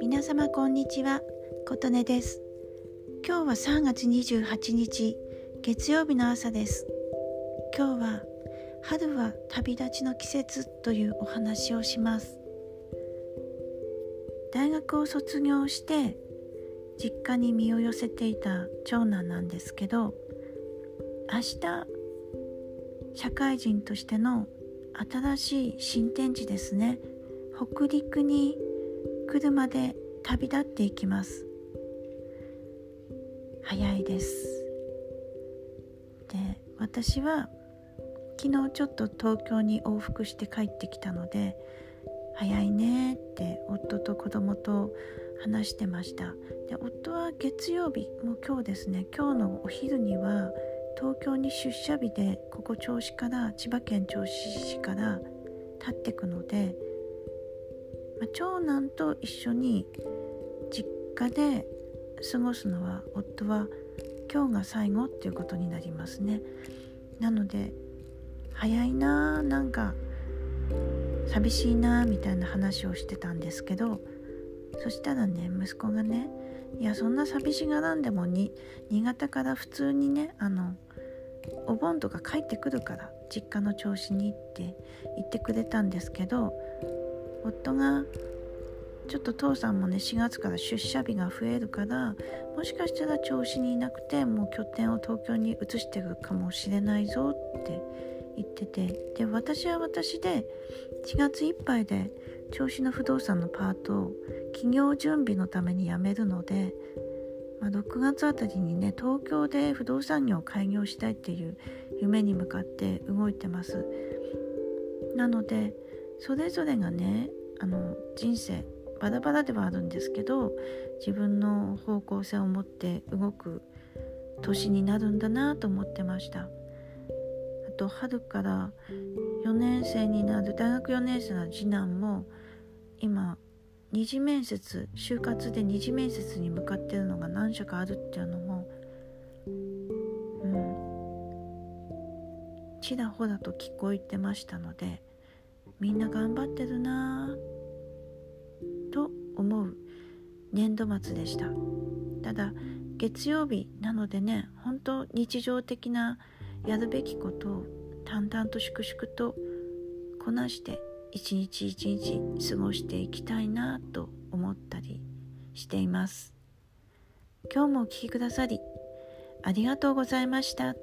皆様こんにちは。琴音です。今日は3月28日月曜日の朝です。今日は春は旅立ちの季節というお話をします。大学を卒業して実家に身を寄せていた長男なんですけど明日社会人としての新しい新天地ですね。北陸に車で旅立っていきます。早いです。で私は昨日ちょっと東京に往復して帰ってきたので早いねって夫と子供と話してました。で夫は月曜日もう今日ですね。今日のお昼には東京に出社日でここ銚子から千葉県銚子市から立ってくので、まあ、長男と一緒に実家で過ごすのは夫は今日が最後っていうことになりますね。なので早いななんか寂しいなみたいな話をしてたんですけどそしたらね息子がねいやそんな寂しがらんでもに新潟から普通にねあのお盆とか帰ってくるから実家の調子にって言ってくれたんですけど夫がちょっと父さんもね4月から出社日が増えるからもしかしたら調子にいなくてもう拠点を東京に移してるかもしれないぞって言っててで私は私で4月いっぱいで銚子の不動産のパートを企業準備のために辞めるので、まあ、6月あたりにね東京で不動産業を開業したいっていう夢に向かって動いてます。なのでそれぞれがねあの人生バラバラではあるんですけど自分の方向性を持って動く年になるんだなと思ってました。あと春から4年生になる大学4年生の次男も今二次面接就活で二次面接に向かってるのが何社かあるっていうのもうん。ちらほらと聞こえてましたのでみんな頑張ってるなぁと思う年度末でした。ただ月曜日なのでね本当日常的なやるべきことを淡々と粛々とこなして一日一日過ごしていきたいなと思ったりしています今日もお聴きくださりありがとうございました。